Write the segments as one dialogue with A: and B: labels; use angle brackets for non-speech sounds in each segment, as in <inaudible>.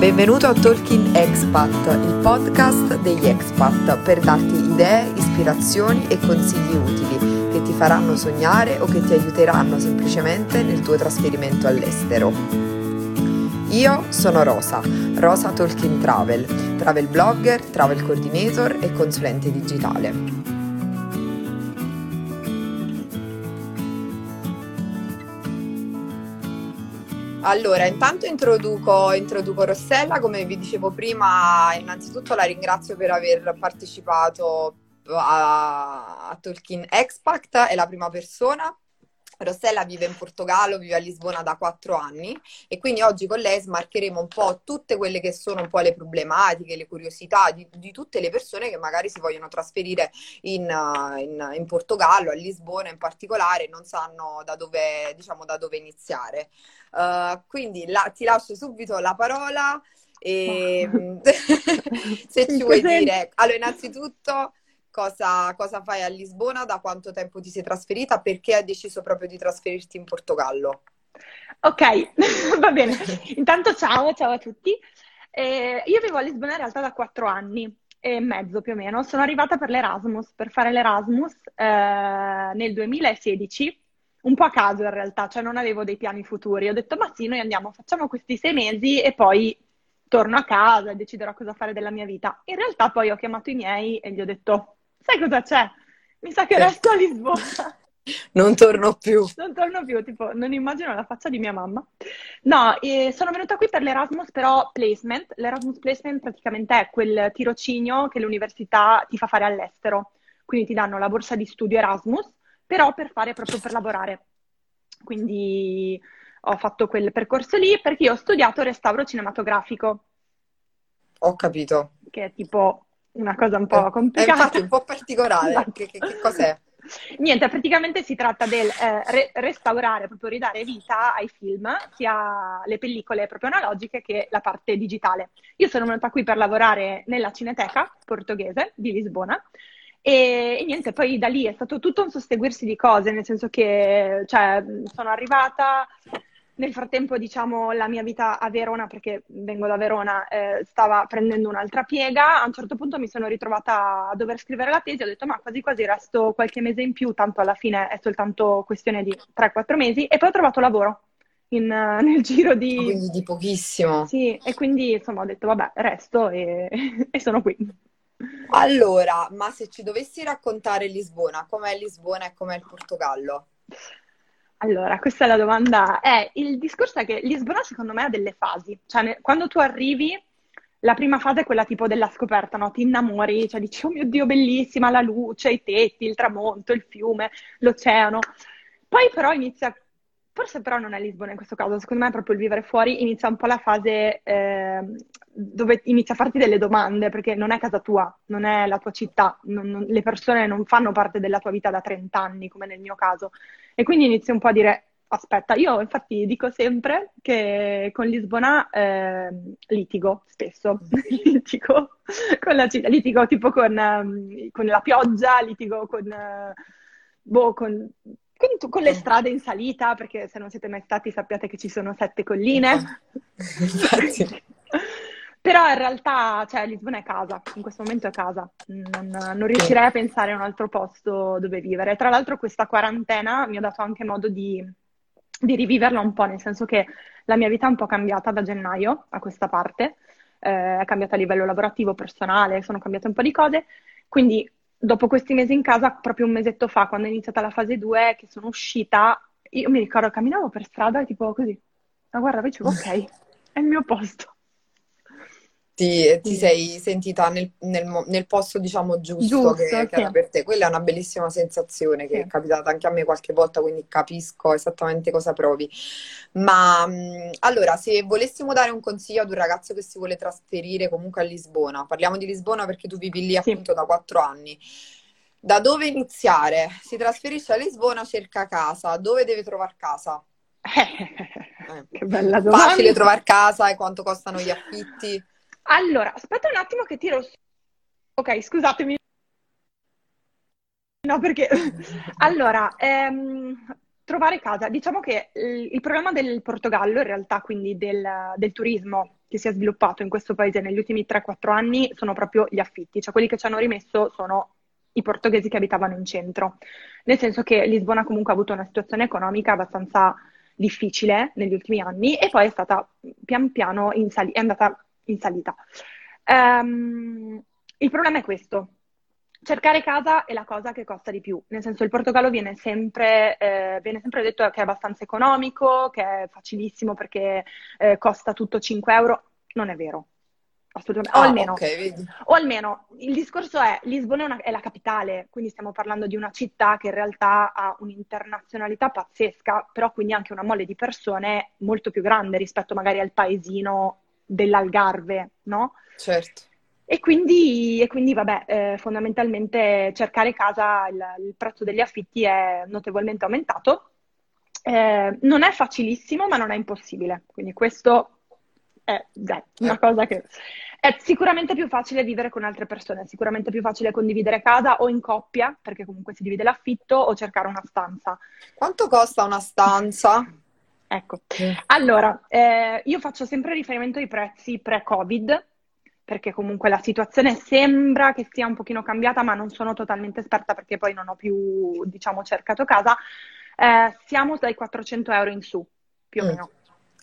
A: Benvenuto a Talking Expat, il podcast degli expat per darti idee, ispirazioni e consigli utili che ti faranno sognare o che ti aiuteranno semplicemente nel tuo trasferimento all'estero. Io sono Rosa, Rosa Talking Travel, travel blogger, travel coordinator e consulente digitale. Allora, intanto introduco, introduco, Rossella, come vi dicevo prima, innanzitutto la ringrazio per aver partecipato a, a Talking Expact, è la prima persona Rossella vive in Portogallo, vive a Lisbona da quattro anni e quindi oggi con lei smarcheremo un po' tutte quelle che sono un po' le problematiche, le curiosità di, di tutte le persone che magari si vogliono trasferire in, in, in, Portogallo, a Lisbona in particolare, non sanno da dove, diciamo, da dove iniziare. Uh, quindi la, ti lascio subito la parola e <laughs> <laughs> se ci vuoi dire. Allora, innanzitutto cosa, cosa fai a Lisbona, da quanto tempo ti sei trasferita, perché hai deciso proprio di trasferirti in Portogallo?
B: Ok, <laughs> va bene. Intanto ciao, ciao a tutti. Eh, io vivo a Lisbona in realtà da quattro anni e mezzo più o meno. Sono arrivata per l'Erasmus, per fare l'Erasmus eh, nel 2016, un po' a caso in realtà, cioè non avevo dei piani futuri. Ho detto, ma sì, noi andiamo, facciamo questi sei mesi e poi torno a casa e deciderò cosa fare della mia vita. In realtà poi ho chiamato i miei e gli ho detto, sai cosa c'è? Mi sa che resto a Lisbona. <laughs>
A: Non torno più.
B: Non torno più, tipo, non immagino la faccia di mia mamma. No, eh, sono venuta qui per l'Erasmus, però placement. L'Erasmus placement praticamente è quel tirocinio che l'università ti fa fare all'estero. Quindi ti danno la borsa di studio Erasmus, però per fare proprio per lavorare. Quindi ho fatto quel percorso lì perché io ho studiato restauro cinematografico.
A: Ho capito.
B: Che è tipo una cosa un po' complicata.
A: È infatti un po' particolare. Esatto. <laughs> Che, che, che, cos'è?
B: Niente, praticamente si tratta del eh, re- restaurare, proprio ridare vita ai film, sia le pellicole proprio analogiche che la parte digitale. Io sono venuta qui per lavorare nella Cineteca portoghese di Lisbona e, e, niente, poi da lì è stato tutto un susseguirsi di cose, nel senso che cioè, sono arrivata, nel frattempo, diciamo, la mia vita a Verona, perché vengo da Verona, eh, stava prendendo un'altra piega. A un certo punto mi sono ritrovata a dover scrivere la tesi, ho detto ma quasi quasi resto qualche mese in più, tanto alla fine è soltanto questione di 3-4 mesi, e poi ho trovato lavoro. In, <laughs> nel giro di...
A: Quindi di pochissimo.
B: Sì, e quindi insomma ho detto vabbè, resto e, <laughs> e sono qui.
A: Allora, ma se ci dovessi raccontare Lisbona, com'è Lisbona e com'è il Portogallo?
B: Allora, questa è la domanda. Eh, il discorso è che Lisbona secondo me ha delle fasi. Cioè, ne, quando tu arrivi, la prima fase è quella tipo della scoperta, no? Ti innamori, cioè dici, oh mio Dio, bellissima la luce, i tetti, il tramonto, il fiume, l'oceano. Poi però inizia Forse però non è Lisbona in questo caso, secondo me è proprio il vivere fuori, inizia un po' la fase eh, dove inizia a farti delle domande, perché non è casa tua, non è la tua città, non, non, le persone non fanno parte della tua vita da 30 anni, come nel mio caso. E quindi inizi un po' a dire, aspetta, io infatti dico sempre che con Lisbona eh, litigo spesso, <laughs> litigo con la città, litigo tipo con, um, con la pioggia, litigo con... Boh, con con, con, le strade in salita, perché se non siete mai stati sappiate che ci sono sette colline. <laughs> Però in realtà, cioè, Lisbona è casa, in questo momento è casa, non, non, riuscirei a pensare a un altro posto dove vivere. Tra l'altro questa quarantena mi ha dato anche modo di, di riviverla un po', nel senso che la mia vita è un po' cambiata da gennaio a questa parte, eh, è cambiata a livello lavorativo, personale, sono cambiate un po' di cose, quindi dopo questi mesi in casa, proprio un mesetto fa, quando è iniziata la fase 2, che sono uscita, io mi ricordo, camminavo per strada e tipo così, ma guarda, dicevo, ok, è il mio posto
A: ti, ti sei sentita nel, nel, nel, posto, diciamo, giusto, giusto che, sì. che, era per te. Quella è una bellissima sensazione che sì. è capitata anche a me qualche volta, quindi capisco esattamente cosa provi. Ma allora, se volessimo dare un consiglio ad un ragazzo che si vuole trasferire comunque a Lisbona, parliamo di Lisbona perché tu vivi lì sì. appunto da quattro anni. Da dove iniziare? Si trasferisce a Lisbona, cerca casa. Dove deve trovare casa? <laughs>
B: Eh, che bella domanda.
A: Facile trovare casa e quanto costano gli affitti?
B: Allora, aspetta un attimo che tiro su. Ok, scusatemi. No, perché... <laughs> allora, ehm, trovare casa. Diciamo che il, il, problema del Portogallo, in realtà, quindi del, del turismo che si è sviluppato in questo paese negli ultimi 3-4 anni sono proprio gli affitti, cioè quelli che ci hanno rimesso sono i portoghesi che abitavano in centro, nel senso che Lisbona comunque ha avuto una situazione economica abbastanza difficile negli ultimi anni e poi è stata pian piano in sali- è andata in salita. Um, il problema è questo. Cercare casa è la cosa che costa di più, nel senso il Portogallo viene sempre, eh, viene sempre detto che è abbastanza economico, che è facilissimo perché eh, costa tutto 5 euro. Non è vero, assolutamente.
A: Ah,
B: o, almeno,
A: okay,
B: o almeno, il discorso è, Lisbona è, una, è, la capitale, quindi stiamo parlando di una città che in realtà ha un'internazionalità pazzesca, però quindi anche una mole di persone molto più grande rispetto magari al paesino dell'Algarve, no?
A: Certo.
B: E quindi, e quindi vabbè, eh, fondamentalmente cercare casa, il, il, prezzo degli affitti è notevolmente aumentato. Eh, non è facilissimo, ma non è impossibile. Quindi questo è dai, una cosa che è sicuramente più facile vivere con altre persone, è sicuramente più facile condividere casa o in coppia, perché comunque si divide l'affitto, o cercare una stanza.
A: Quanto costa una stanza?
B: Ecco, allora, eh, io faccio sempre riferimento ai prezzi pre-Covid, perché comunque la situazione sembra che sia un pochino cambiata, ma non sono totalmente esperta perché poi non ho più, diciamo, cercato casa. Eh, siamo dai 400 euro in su, più o mm. meno.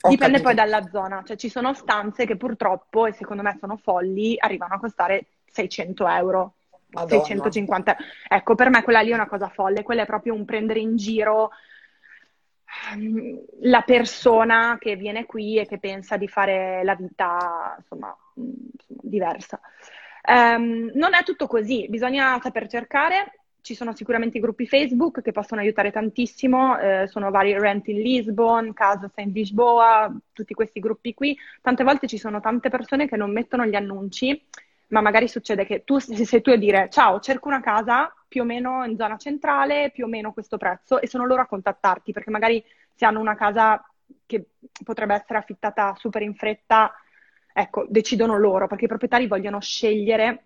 B: Ho Dipende capito. poi dalla zona, cioè ci sono stanze che purtroppo, e secondo me sono folli, arrivano a costare 600 euro, Madonna. 650 Ecco, per me quella lì è una cosa folle, quella è proprio un prendere in giro la persona che viene qui e che pensa di fare la vita, insomma, diversa. Um, non è tutto così, bisogna saper cercare. Ci sono sicuramente i gruppi Facebook che possono aiutare tantissimo, eh, sono vari Rent in Lisbon, Casa in Lisboa, tutti questi gruppi qui. Tante volte ci sono tante persone che non mettono gli annunci, ma magari succede che tu sei tu a dire ciao, cerco una casa più o meno in zona centrale, più o meno questo prezzo, e sono loro a contattarti, perché magari se hanno una casa che potrebbe essere affittata super in fretta, ecco, decidono loro, perché i proprietari vogliono scegliere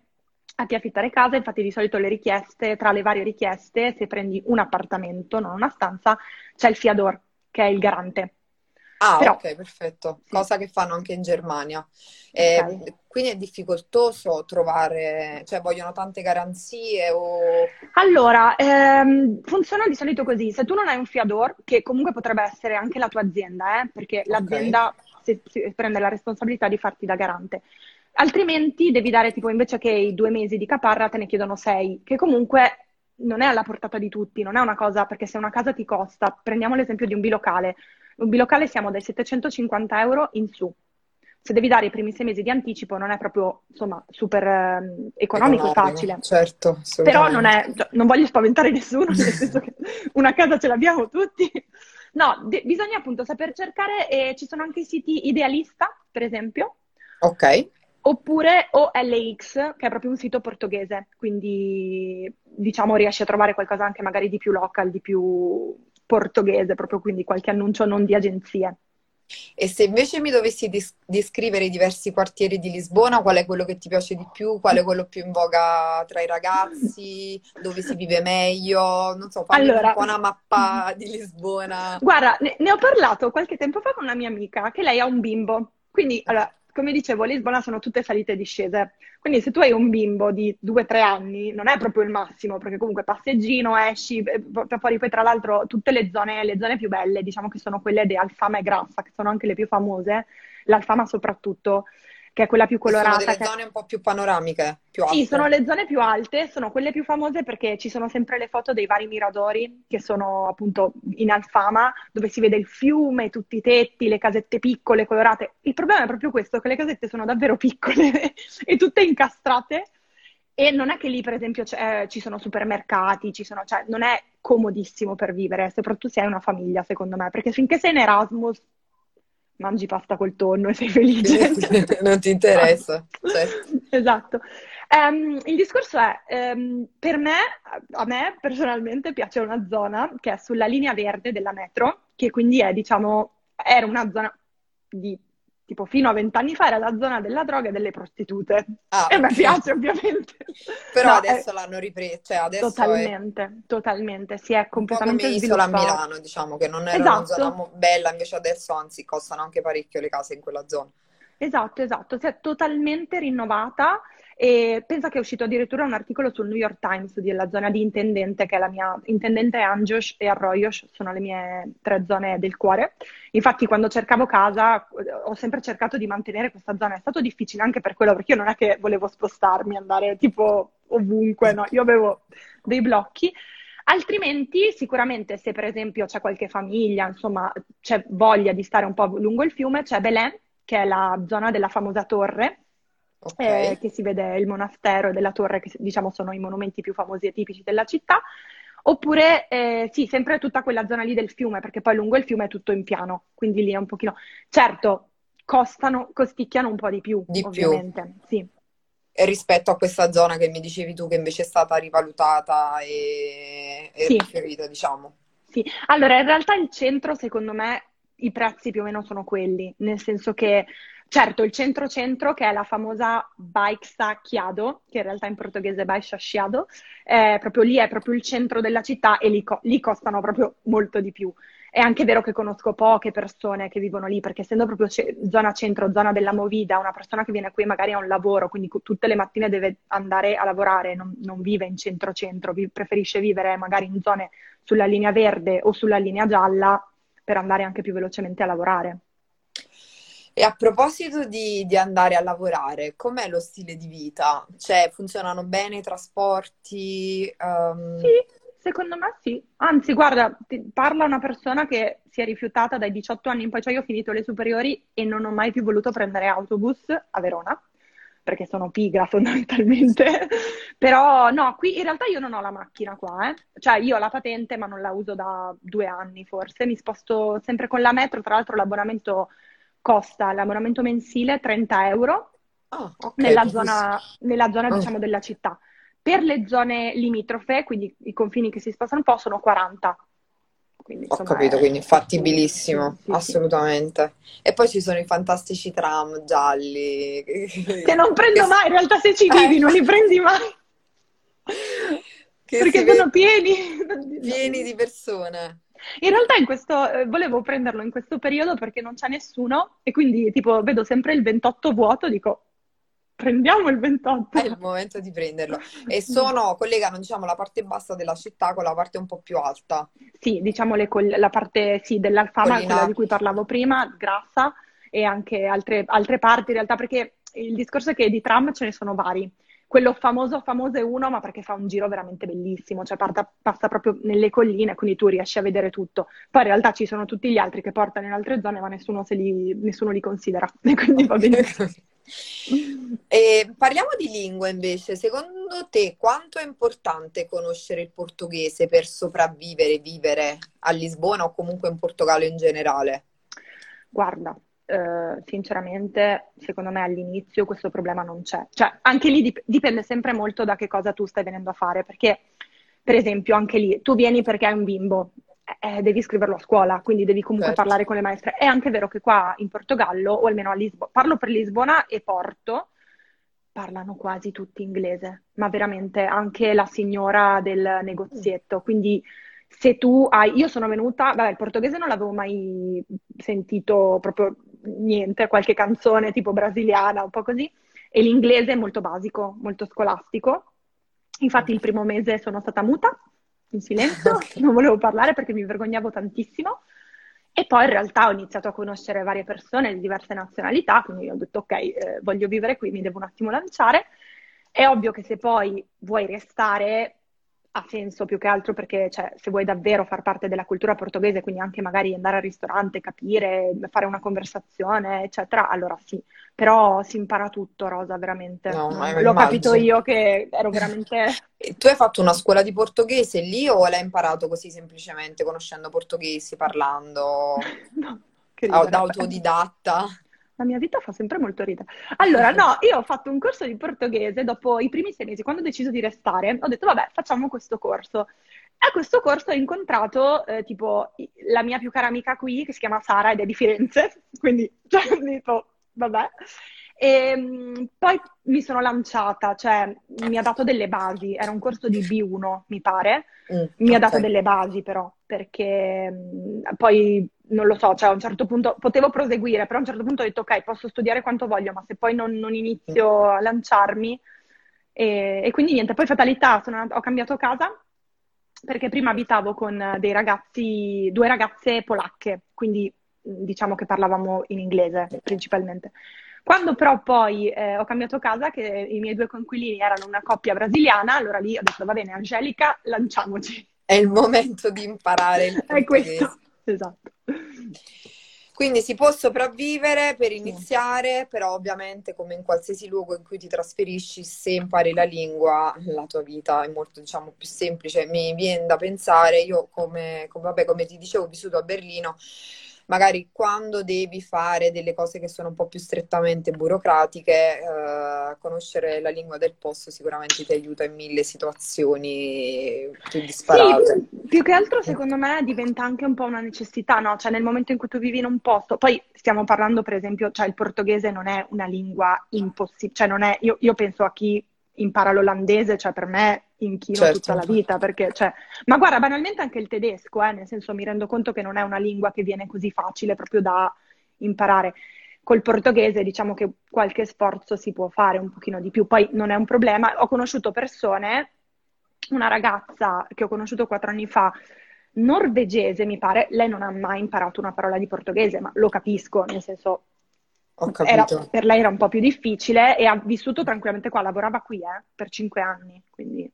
B: a chi affittare casa, infatti di solito le richieste, tra le varie richieste, se prendi un appartamento, non una stanza, c'è il fiador, che è il garante.
A: Ah, Però, ok, perfetto. Sì. Cosa che fanno anche in Germania. Eh, okay. Quindi è difficoltoso trovare, cioè vogliono tante garanzie o...
B: Allora, ehm, funziona di solito così. Se tu non hai un fiador, che comunque potrebbe essere anche la tua azienda, eh, perché okay. l'azienda si, si prende la responsabilità di farti da garante. Altrimenti devi dare tipo invece che i due mesi di caparra te ne chiedono sei, che comunque non è alla portata di tutti, non è una cosa perché se una casa ti costa, prendiamo l'esempio di un bilocale, un bilocale siamo dai 750 euro in su. Se devi dare i primi sei mesi di anticipo non è proprio insomma super eh, economico e facile.
A: Certo,
B: però non è, cioè, non voglio spaventare nessuno, nel <laughs> senso che una casa ce l'abbiamo tutti. No, de- bisogna appunto saper cercare e ci sono anche i siti Idealista, per esempio.
A: Ok.
B: Oppure OLX, che è proprio un sito portoghese, quindi diciamo riesci a trovare qualcosa anche magari di più local, di più portoghese, proprio quindi qualche annuncio non di agenzie.
A: E se invece mi dovessi dis- descrivere i diversi quartieri di Lisbona, qual è quello che ti piace di più? Qual è quello più in voga tra i ragazzi? Dove si vive meglio? Non so, fammi allora, un po' una mappa di Lisbona.
B: Guarda, ne, ne, ho parlato qualche tempo fa con una mia amica, che lei ha un bimbo. Quindi, allora, come dicevo, Lisbona sono tutte salite e discese. Quindi se tu hai un bimbo di 2-3 anni, non è proprio il massimo, perché comunque passeggino, esci, fuori poi tra l'altro tutte le zone, le zone più belle, diciamo che sono quelle di Alfama e Grassa, che sono anche le più famose, l'Alfama soprattutto, che è quella più colorata.
A: Sono delle zone un po' più panoramiche, più alte.
B: Sì, sono le zone più alte, sono quelle più famose perché ci sono sempre le foto dei vari miradori che sono appunto in Alfama, dove si vede il fiume, tutti i tetti, le casette piccole, colorate. Il problema è proprio questo, che le casette sono davvero piccole <laughs> e tutte incastrate. E non è che lì, per esempio, eh, ci sono supermercati, ci sono, cioè, non è comodissimo per vivere, soprattutto se hai una famiglia, secondo me, perché finché sei in Erasmus mangi pasta col tonno e sei felice.
A: non ti interessa. <laughs> Certo.
B: Esatto. Um, il discorso è, um, per me, a me personalmente piace una zona che è sulla linea verde della metro, che quindi è, diciamo, era una zona di tipo fino a vent'anni fa era la zona della droga e delle prostitute. Ah, e me piace ovviamente.
A: Però no, adesso è... l'hanno ripreso, cioè adesso
B: Totalmente,
A: è...
B: totalmente, si è completamente
A: un
B: isola
A: a Milano, diciamo, che non era esatto. una zona bella, invece adesso anzi costano anche parecchio le case in quella zona.
B: Esatto, esatto, si è totalmente rinnovata e pensa che è uscito addirittura un articolo sul New York Times della zona di Intendente, che è la mia Intendente Anjos e Arroyos, sono le mie tre zone del cuore. Infatti quando cercavo casa ho sempre cercato di mantenere questa zona, è stato difficile anche per quello, perché io non è che volevo spostarmi, andare tipo ovunque, no, io avevo dei blocchi. Altrimenti, sicuramente, se per esempio c'è qualche famiglia, insomma, c'è voglia di stare un po' lungo il fiume, c'è Belém, che è la zona della famosa torre, okay. eh, che si vede il monastero della torre, che diciamo sono i monumenti più famosi e tipici della città. Oppure, eh, sì, sempre tutta quella zona lì del fiume, perché poi lungo il fiume è tutto in piano, quindi lì è un pochino... Certo, costano, costicchiano un po' di più,
A: di
B: ovviamente,
A: più. sì. E rispetto a questa zona che mi dicevi tu, che invece è stata rivalutata e, e sì. riferita, diciamo.
B: Sì, allora in realtà il centro, secondo me, i prezzi più o meno sono quelli, nel senso che Certo, il centro-centro, che è la famosa Baixa Chiado, che in realtà in portoghese è Baixa Chiado, proprio lì è proprio il centro della città e lì, co- lì, costano proprio molto di più. È anche vero che conosco poche persone che vivono lì, perché essendo proprio ce- zona centro, zona della movida, una persona che viene qui magari ha un lavoro, quindi tutte le mattine deve andare a lavorare, non, non vive in centro-centro, vi- preferisce vivere magari in zone sulla linea verde o sulla linea gialla per andare anche più velocemente a lavorare.
A: E a proposito di, di, andare a lavorare, com'è lo stile di vita? Cioè, funzionano bene i trasporti? Um...
B: Sì, secondo me sì. Anzi, guarda, parla una persona che si è rifiutata dai 18 anni in poi, cioè io ho finito le superiori e non ho mai più voluto prendere autobus a Verona, perché sono pigra <laughs> fondamentalmente. Però no, qui in realtà io non ho la macchina qua, eh. Cioè io ho la patente ma non la uso da due anni forse, mi sposto sempre con la metro, tra l'altro l'abbonamento costa l'abbonamento mensile 30 euro oh, okay, nella, zona, nella zona, oh. diciamo, della città. Per le zone limitrofe, quindi i confini che si spostano un po', sono 40.
A: Quindi, insomma, Ho capito, è... quindi fattibilissimo, sì, sì, assolutamente. Sì. E poi ci sono i fantastici tram gialli. <laughs>
B: Che non prendo mai, in realtà se ci vivi eh. non li prendi mai. <laughs> Che Perché sono pieni.
A: Pieni di persone.
B: In realtà in questo, eh, volevo prenderlo in questo periodo perché non c'è nessuno e quindi tipo vedo sempre il 28 vuoto, dico prendiamo il 28.
A: È il momento di prenderlo. E sono, collegano diciamo la parte bassa della città con la parte un po' più alta.
B: Sì, diciamo le, la parte sì, dell'Alfama, Collina. quella di cui parlavo prima, Grassa e anche altre, altre parti in realtà perché il discorso è che di tram ce ne sono vari quello famoso famoso è uno, ma perché fa un giro veramente bellissimo, cioè parta, passa proprio nelle colline, quindi tu riesci a vedere tutto. Poi in realtà ci sono tutti gli altri che portano in altre zone, ma nessuno, li, nessuno li considera, <laughs> e quindi va bene. <laughs>
A: e parliamo di lingua invece, secondo te quanto è importante conoscere il portoghese per sopravvivere, vivere a Lisbona o comunque in Portogallo in generale?
B: Guarda, eh, sinceramente, secondo me all'inizio questo problema non c'è. Cioè, anche lì dip- dipende sempre molto da che cosa tu stai venendo a fare, perché, per esempio, anche lì, tu vieni perché hai un bimbo, eh, eh, devi scriverlo a scuola, quindi devi comunque certo. parlare con le maestre. È anche vero che qua in Portogallo, o almeno a Lisbona, parlo per Lisbona e Porto, parlano quasi tutti inglese, ma veramente anche la signora del negozietto, quindi se tu hai, io sono venuta, vabbè, il portoghese non l'avevo mai sentito proprio niente, qualche canzone tipo brasiliana, un po' così, e l'inglese è molto basico, molto scolastico. Infatti il primo mese sono stata muta, in silenzio, <laughs> okay. non volevo parlare perché mi vergognavo tantissimo. E poi in realtà ho iniziato a conoscere varie persone di diverse nazionalità, quindi ho detto ok, eh, voglio vivere qui, mi devo un attimo lanciare. È ovvio che se poi vuoi restare, ha senso più che altro perché cioè, se vuoi davvero far parte della cultura portoghese, quindi anche magari andare al ristorante, capire, fare una conversazione, eccetera, allora sì. Però si impara tutto, Rosa, veramente. No, L'ho capito io che ero veramente...
A: tu hai fatto una scuola di portoghese lì o l'hai imparato così semplicemente, conoscendo portoghesi, parlando <laughs> no, da autodidatta?
B: La mia vita fa sempre molto ridere. Allora, no, <laughs> io ho fatto un corso di portoghese dopo i primi sei mesi, quando ho deciso di restare, ho detto, vabbè, facciamo questo corso. E a questo corso ho incontrato, eh, tipo, la mia più cara amica qui, che si chiama Sara ed è di Firenze, <laughs> quindi, cioè, tipo, vabbè. E ehm, poi mi sono lanciata, cioè mi ha dato delle basi, era un corso di B1 mi pare, mm, mi okay. ha dato delle basi però, perché mh, poi non lo so, cioè a un certo punto potevo proseguire, però a un certo punto ho detto ok, posso studiare quanto voglio, ma se poi non, non inizio a lanciarmi... E, e, quindi niente, poi fatalità, sono, ho cambiato casa perché prima abitavo con dei ragazzi, due ragazze polacche, quindi diciamo che parlavamo in inglese principalmente. Quando però poi eh, ho cambiato casa, che i miei due conquilini erano una coppia brasiliana, allora lì ho detto va bene, Angelica, lanciamoci.
A: È il momento di imparare il <laughs>
B: È questo, <laughs> esatto.
A: Quindi si può sopravvivere per iniziare, però ovviamente come in qualsiasi luogo in cui ti trasferisci, se impari la lingua, la tua vita è molto diciamo più semplice. Mi viene da pensare, io come, come, vabbè, come ti dicevo, ho vissuto a Berlino, magari quando devi fare delle cose che sono un po' più strettamente burocratiche, eh, conoscere la lingua del posto sicuramente ti aiuta in mille situazioni più disparate.
B: Sì, più che altro secondo me diventa anche un po' una necessità, no? Cioè nel momento in cui tu vivi in un posto, poi stiamo parlando per esempio, cioè il portoghese non è una lingua impossibile, cioè non è, io, io penso a chi impara l'olandese, cioè per me inchino certo. tutta la vita, perché, cioè, ma guarda, banalmente anche il tedesco, eh, nel senso mi rendo conto che non è una lingua che viene così facile proprio da imparare. Col portoghese diciamo che qualche sforzo si può fare un pochino di più, poi non è un problema. Ho conosciuto persone, una ragazza che ho conosciuto quattro anni fa, norvegese mi pare, lei non ha mai imparato una parola di portoghese, ma lo capisco, nel senso era, per lei era un po' più difficile e ha vissuto tranquillamente qua, lavorava qui eh, per cinque anni. Quindi.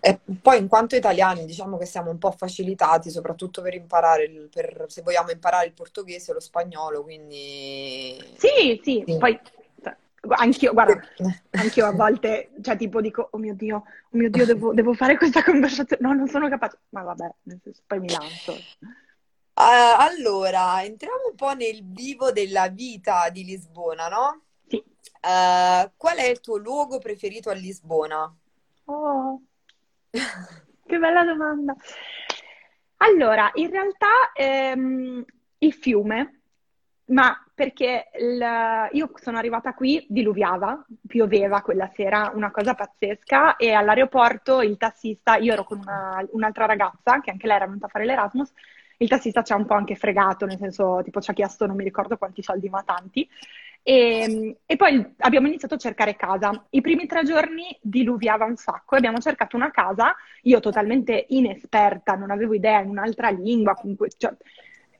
A: E poi in quanto italiani diciamo che siamo un po' facilitati soprattutto per imparare, il, per, se vogliamo imparare il portoghese o lo spagnolo, quindi...
B: Sì, sì, sì. poi anch'io, guarda, <laughs> anch'io a volte, cioè tipo dico, oh mio Dio, oh mio Dio, devo, devo fare questa conversazione, no, non sono capace, ma vabbè, poi mi lancio.
A: Uh, allora, entriamo un po' nel vivo della vita di Lisbona, no?
B: Sì.
A: Uh, qual è il tuo luogo preferito a Lisbona?
B: Oh, <laughs> che bella domanda. Allora, in realtà ehm, il fiume, ma perché il, io sono arrivata qui, diluviava, pioveva quella sera, una cosa pazzesca, e all'aeroporto il tassista, io ero con una, un'altra ragazza, che anche lei era venuta a fare l'Erasmus, il tassista ci ha un po' anche fregato, nel senso, tipo ci ha chiesto non mi ricordo quanti soldi, ma tanti. E, e, poi abbiamo iniziato a cercare casa. I primi tre giorni diluviava un sacco e abbiamo cercato una casa, io totalmente inesperta, non avevo idea in un'altra lingua, comunque, cioè,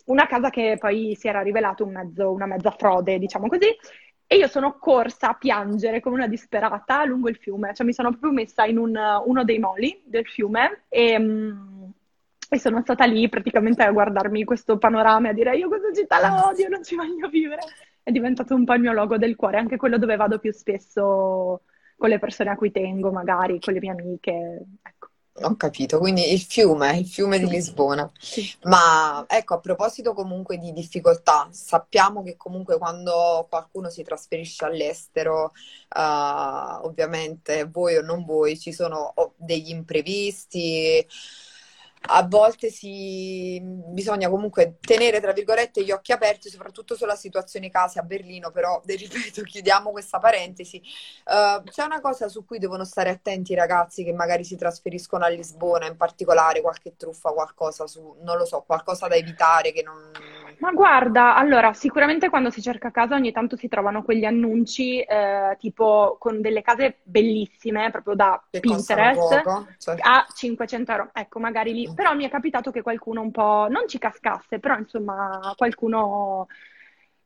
B: una casa che poi si era rivelato un mezzo, una mezza frode, diciamo così. E io sono corsa a piangere come una disperata lungo il fiume, cioè mi sono proprio messa in un, uno dei moli del fiume e, mm, e sono stata lì praticamente a guardarmi questo panorama e a dire io questa città la odio, non ci voglio vivere. È diventato un po' il mio logo del cuore, anche quello dove vado più spesso con le persone a cui tengo, magari con le mie amiche. Ecco.
A: Ho capito, quindi il fiume, il fiume di Lisbona. Sì. Ma ecco, a proposito comunque di difficoltà, sappiamo che comunque quando qualcuno si trasferisce all'estero, uh, ovviamente voi o non voi, ci sono degli imprevisti a volte si... bisogna comunque tenere, tra virgolette, gli occhi aperti, soprattutto sulla situazione casa a Berlino, però, <laughs> ripeto, chiudiamo questa parentesi. Uh, c'è una cosa su cui devono stare attenti i ragazzi che magari si trasferiscono a Lisbona, in particolare qualche truffa, qualcosa su, non lo so, qualcosa da evitare che non...
B: Ma guarda, allora, sicuramente quando si cerca casa ogni tanto si trovano quegli annunci eh, tipo con delle case bellissime, proprio da che Pinterest, cioè... a 500 euro. Ecco, magari lì però mi è capitato che qualcuno un po' non ci cascasse, però insomma qualcuno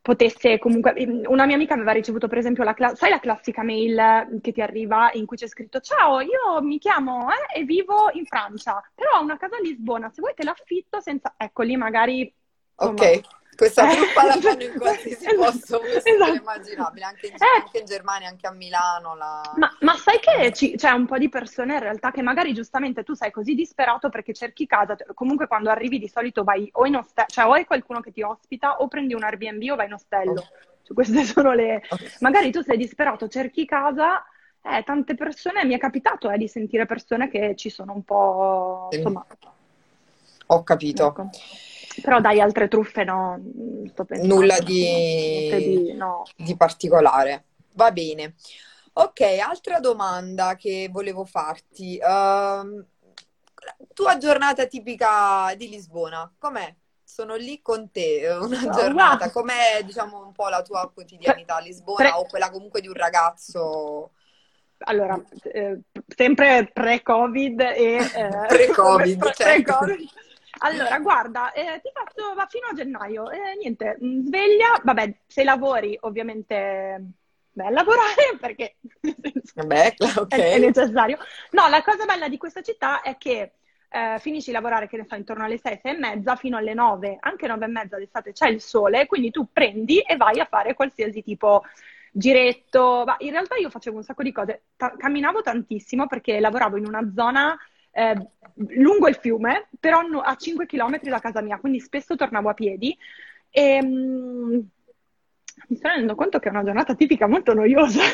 B: potesse comunque. Una mia amica aveva ricevuto, per esempio, la, sai la classica mail che ti arriva in cui c'è scritto: Ciao, io mi chiamo eh, e vivo in Francia, però ho una casa a Lisbona. Se vuoi te l'affitto senza. Ecco lì magari.
A: Insomma, ok. Questa truppa la fanno in qualsiasi esatto, posto esatto. immaginabile, anche in, eh. anche in, Germania, anche a Milano. La...
B: Ma, ma, sai che ci, c'è un po' di persone in realtà che magari giustamente tu sei così disperato perché cerchi casa, comunque quando arrivi di solito vai o in ostello, cioè o hai qualcuno che ti ospita o prendi un Airbnb o vai in ostello. Oh. Cioè, queste <laughs> sono le... Okay. Magari tu sei disperato, cerchi casa, eh, tante persone, mi è capitato eh, di sentire persone che ci sono un po'... Insomma...
A: Ho capito. Ecco.
B: Però dai, altre truffe no,
A: sto pensando. Nulla di, di, no. di particolare. Va bene. Ok, altra domanda che volevo farti. Uh, tua giornata tipica di Lisbona, com'è? sono lì con te una
B: Oh,
A: giornata.
B: wow.
A: Com'è, diciamo, un po' la tua quotidianità a Lisbona
B: Pre-
A: o quella comunque di un ragazzo
B: Allora, eh, sempre pre-Covid e... eh, <laughs>
A: pre-Covid, <laughs>
B: pre-
A: certo.
B: pre-Covid. Allora, guarda, eh, ti faccio, va fino a gennaio, eh, niente, mh, sveglia, vabbè, se lavori ovviamente beh, lavorare <laughs> perché nel senso,
A: Vabbè, ok.
B: è, necessario. No, la cosa bella di questa città è che eh, finisci di lavorare, che ne so, intorno alle 6, 6 e mezza fino alle 9, anche 9 e mezza d'estate c'è il sole, quindi tu prendi e vai a fare qualsiasi tipo giretto. Ma in realtà io facevo un sacco di cose, Ta- camminavo tantissimo perché lavoravo in una zona eh, lungo il fiume, però a 5 km da casa mia, quindi spesso tornavo a piedi e mm, mi sto rendendo conto che è una giornata tipica molto noiosa. <laughs>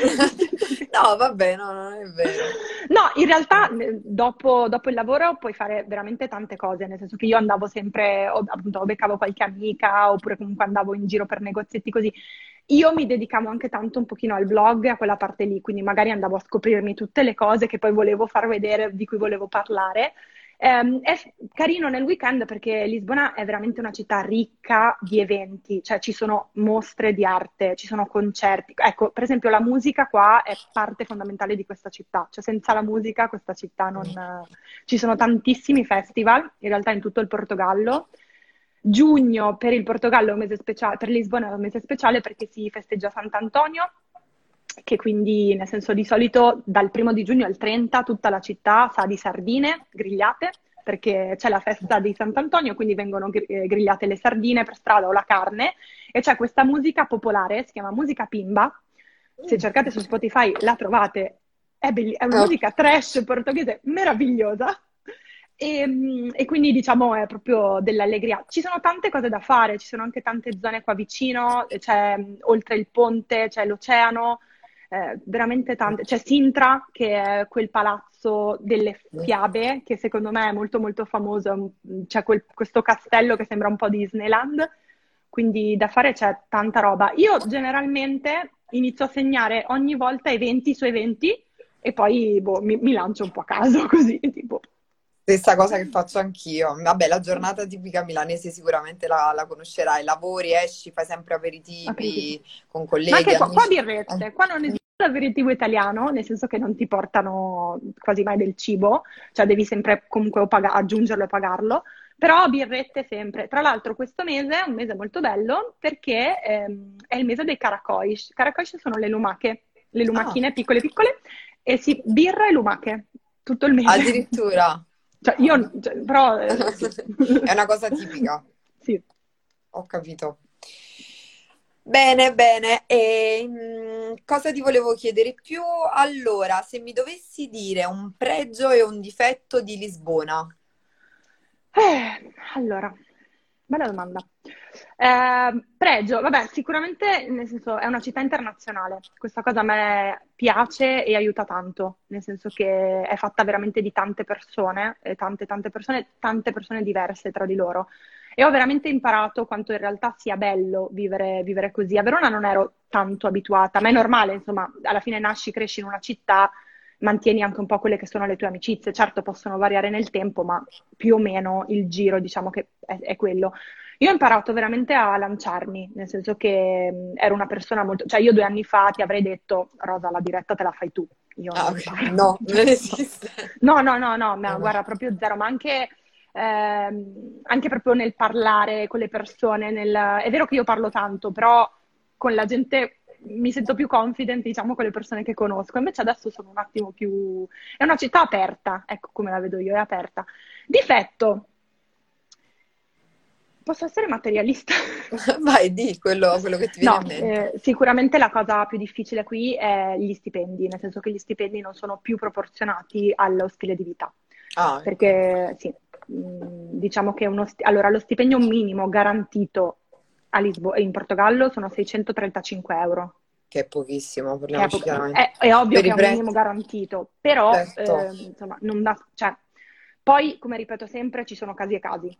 A: No, vabbè, no, non è vero.
B: No, in realtà dopo, dopo il lavoro puoi fare veramente tante cose, nel senso che io andavo sempre, appunto, beccavo qualche amica, oppure comunque andavo in giro per negozietti così. Io mi dedicavo anche tanto un pochino al blog, a quella parte lì, quindi magari andavo a scoprirmi tutte le cose che poi volevo far vedere, di cui volevo parlare. Ehm, è carino nel weekend perché Lisbona è veramente una città ricca di eventi, cioè ci sono mostre di arte, ci sono concerti. Ecco, per esempio la musica qua è parte fondamentale di questa città, cioè senza la musica questa città non... Ci sono tantissimi festival, in realtà in tutto il Portogallo. Giugno per il Portogallo è un mese speciale, per Lisbona è un mese speciale perché si festeggia Sant'Antonio, che quindi nel senso di solito dal primo di giugno al 30 tutta la città sa di sardine grigliate, perché c'è la festa di Sant'Antonio, quindi vengono eh, grigliate le sardine per strada o la carne, e c'è questa musica popolare, si chiama musica pimba, se cercate su Spotify la trovate, è, belli- è una musica trash portoghese meravigliosa. E, mm, e quindi diciamo è proprio dell'allegria. Ci sono tante cose da fare, ci sono anche tante zone qua vicino, c'è mm, oltre il ponte, c'è l'oceano, eh, veramente tante. C'è Sintra, che è quel palazzo delle fiabe, che secondo me è molto molto famoso, mm, c'è quel- questo castello che sembra un po' Disneyland, quindi da fare c'è tanta roba. Io generalmente inizio a segnare ogni volta eventi su eventi e poi boh, mi, mi lancio un po' a caso <laughs> così, tipo.
A: Stessa cosa che faccio anch'io. Vabbè, la giornata tipica milanese sicuramente la, la conoscerai. Lavori, esci, fai sempre aperitivi
B: Aperitivi.
A: con
B: Ma
A: colleghi,
B: anche qua, qua
A: amici.
B: birrette, qua non esiste l'aperitivo italiano, nel senso che non ti portano quasi mai del cibo, cioè devi sempre comunque o paga- aggiungerlo e pagarlo, però birrette sempre. Tra l'altro questo mese è un mese molto bello perché ehm, è il mese dei caracois. Caracois sono le lumache, le
A: Ah,
B: lumachine piccole piccole, e si birra e lumache tutto il mese.
A: addirittura. <laughs>
B: Cioè io, cioè, però eh. <laughs>
A: È una cosa tipica. <laughs>
B: Sì.
A: Ho capito. Bene, bene. E, mm, cosa ti volevo chiedere più? Allora, se mi dovessi dire un pregio e un difetto di Lisbona.
B: Eh, allora, bella domanda. Eh, pregio, vabbè, sicuramente nel senso è una città internazionale. Questa cosa a me piace e aiuta tanto, nel senso che è fatta veramente di tante persone, tante, tante persone, tante persone diverse tra di loro. E ho veramente imparato quanto in realtà sia bello vivere, vivere così. A Verona non ero tanto abituata, ma è normale, insomma, alla fine nasci, cresci in una città, mantieni anche un po' quelle che sono le tue amicizie. Certo, possono variare nel tempo, ma più o meno il giro, diciamo che è, è quello. Io ho imparato veramente a lanciarmi, nel senso che mh, ero una persona molto... Cioè io due anni fa ti avrei detto, Rosa, la diretta te la fai tu. Io
A: Ah,
B: non
A: ok.
B: parlo.
A: No, non esiste.
B: No, no, no, no, ma
A: no.
B: guarda, proprio zero, ma anche, ehm, anche proprio nel parlare con le persone, nel- è vero che io parlo tanto, però con la gente mi sento più confident, diciamo, con le persone che conosco, invece adesso sono un attimo più... È una città aperta, ecco come la vedo io, è aperta. Difetto, posso essere materialista? <laughs>
A: Vai, di quello, quello che ti viene
B: No,
A: in mente.
B: eh, sicuramente la cosa più difficile qui è gli stipendi, nel senso che gli stipendi non sono più proporzionati allo stile di vita.
A: Ah.
B: Perché sì, mh, diciamo che uno sti- allora, lo stipendio minimo garantito a Lisbo- in Portogallo sono 635 euro.
A: Che è pochissimo,
B: è,
A: parliamoci
B: po-
A: chiaramente.
B: è- è ovvio
A: Per
B: che è un
A: prezzi.
B: minimo garantito, però
A: Certo.
B: eh, insomma, non dà, cioè, poi, come ripeto sempre, ci sono casi e casi.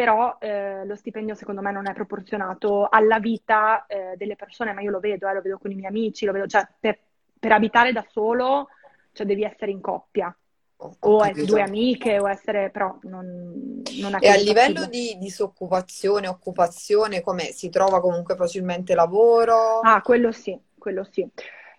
B: Però eh, lo stipendio secondo me non è proporzionato alla vita eh, delle persone, ma io lo vedo, eh, lo vedo con i miei amici, lo vedo, cioè per, per abitare da solo, cioè devi essere in coppia. o capito. due amiche o essere però non, non
A: E a livello di disoccupazione, occupazione, come si trova comunque facilmente lavoro?
B: Ah, quello sì, quello sì.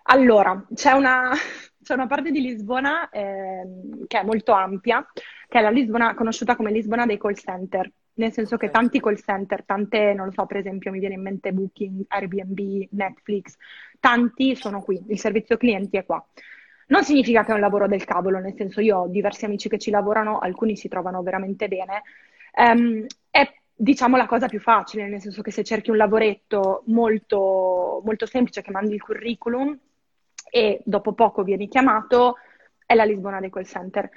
B: Allora, c'è una, <laughs> c'è una parte di Lisbona eh, che è molto ampia, che è la Lisbona conosciuta come Lisbona dei call center, nel senso che tanti call center, tante, non lo so, per esempio mi viene in mente Booking, Airbnb, Netflix, tanti sono qui, il servizio clienti è qua. Non significa che è un lavoro del cavolo, nel senso io ho diversi amici che ci lavorano, alcuni si trovano veramente bene. Um, è diciamo la cosa più facile, nel senso che se cerchi un lavoretto molto, molto semplice che mandi il curriculum e dopo poco vieni chiamato, è la Lisbona dei call center.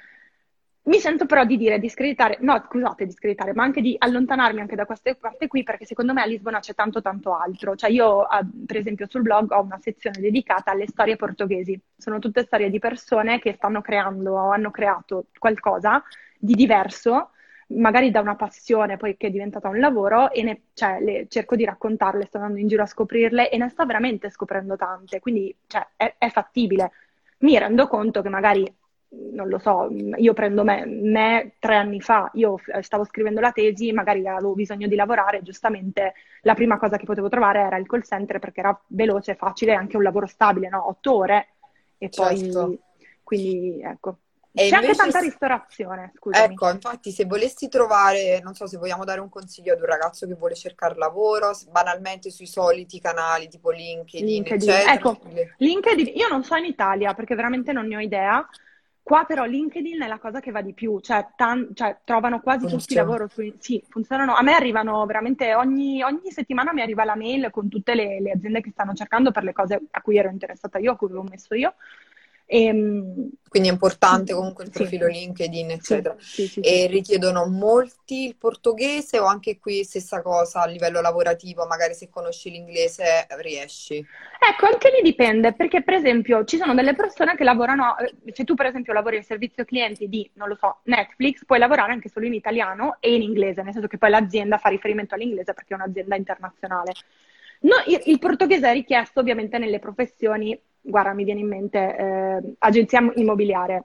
B: Mi sento però di dire, di screditare, no scusate, di screditare, ma anche di allontanarmi anche da queste parti qui perché secondo me a Lisbona c'è tanto tanto altro. Cioè io, per esempio, sul blog ho una sezione dedicata alle storie portoghesi. Sono tutte storie di persone che stanno creando o hanno creato qualcosa di diverso, magari da una passione poi che è diventata un lavoro e ne, cioè, le, cerco di raccontarle, sto andando in giro a scoprirle e ne sto veramente scoprendo tante, quindi cioè, è, è fattibile. Mi rendo conto che magari non lo so, io prendo me, me, tre anni fa, io stavo scrivendo la tesi, magari avevo bisogno di lavorare, giustamente la prima cosa che potevo trovare era il call center perché era veloce, facile, anche un lavoro stabile, no? Otto ore e certo. poi, quindi ecco. E C'è anche tanta ristorazione, scusami.
A: Ecco, infatti se volessi trovare, non so se vogliamo dare un consiglio ad un ragazzo che vuole cercare lavoro, banalmente sui soliti canali tipo LinkedIn, LinkedIn. Eccetera.
B: Ecco, LinkedIn, io non so in Italia perché veramente non ne ho idea, Qua però LinkedIn è la cosa che va di più, cioè, tan- cioè trovano quasi Funziona. tutti i lavori su... Sì, funzionano. A me arrivano veramente ogni, ogni settimana mi arriva la mail con tutte le, le, aziende che stanno cercando per le cose a cui ero interessata io, a cui avevo messo io.
A: E, ehm, Quindi è importante comunque il profilo sì. LinkedIn, eccetera. Sì, sì, e richiedono molti il portoghese o anche qui stessa cosa a livello lavorativo, magari se conosci l'inglese riesci?
B: Ecco, anche lì dipende, perché per esempio ci sono delle persone che lavorano, eh, se tu per esempio lavori in servizio clienti di, non lo so, Netflix, puoi lavorare anche solo in italiano e in inglese, nel senso che poi l'azienda fa riferimento all'inglese perché è un'azienda internazionale. No, il, il portoghese è richiesto ovviamente nelle professioni guarda, mi viene in mente eh, agenzia immobiliare.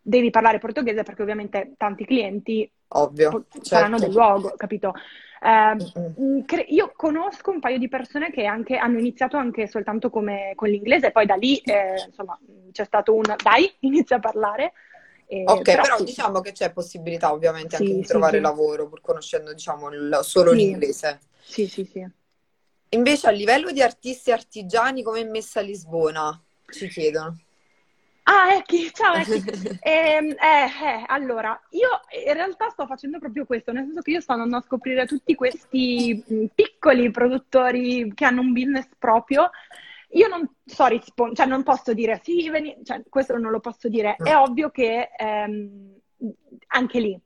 B: Devi parlare portoghese perché ovviamente tanti clienti
A: Ovvio,
B: saranno certo. del luogo, capito? Eh, cre- io conosco un paio di persone che anche, hanno iniziato anche soltanto come, con l'inglese, poi da lì eh, insomma c'è stato un dai, <laughs> inizia a parlare.
A: Eh, ok, però, però sì. diciamo che c'è possibilità ovviamente sì, anche di sì, trovare lavoro pur conoscendo diciamo, il, solo l'inglese.
B: Sì, sì, sì.
A: Invece a livello di artisti artigiani, come è messa a Lisbona? Ci chiedono.
B: Ah, Ecchi, ciao Ecchi. <laughs> eh, eh, eh, allora, io in realtà sto facendo proprio questo, nel senso che io sto andando a scoprire tutti questi mh, piccoli produttori che hanno un business proprio. Io non so rispondere, cioè non posso dire sì, veni... cioè, questo non lo posso dire. È ovvio che ehm, anche lì,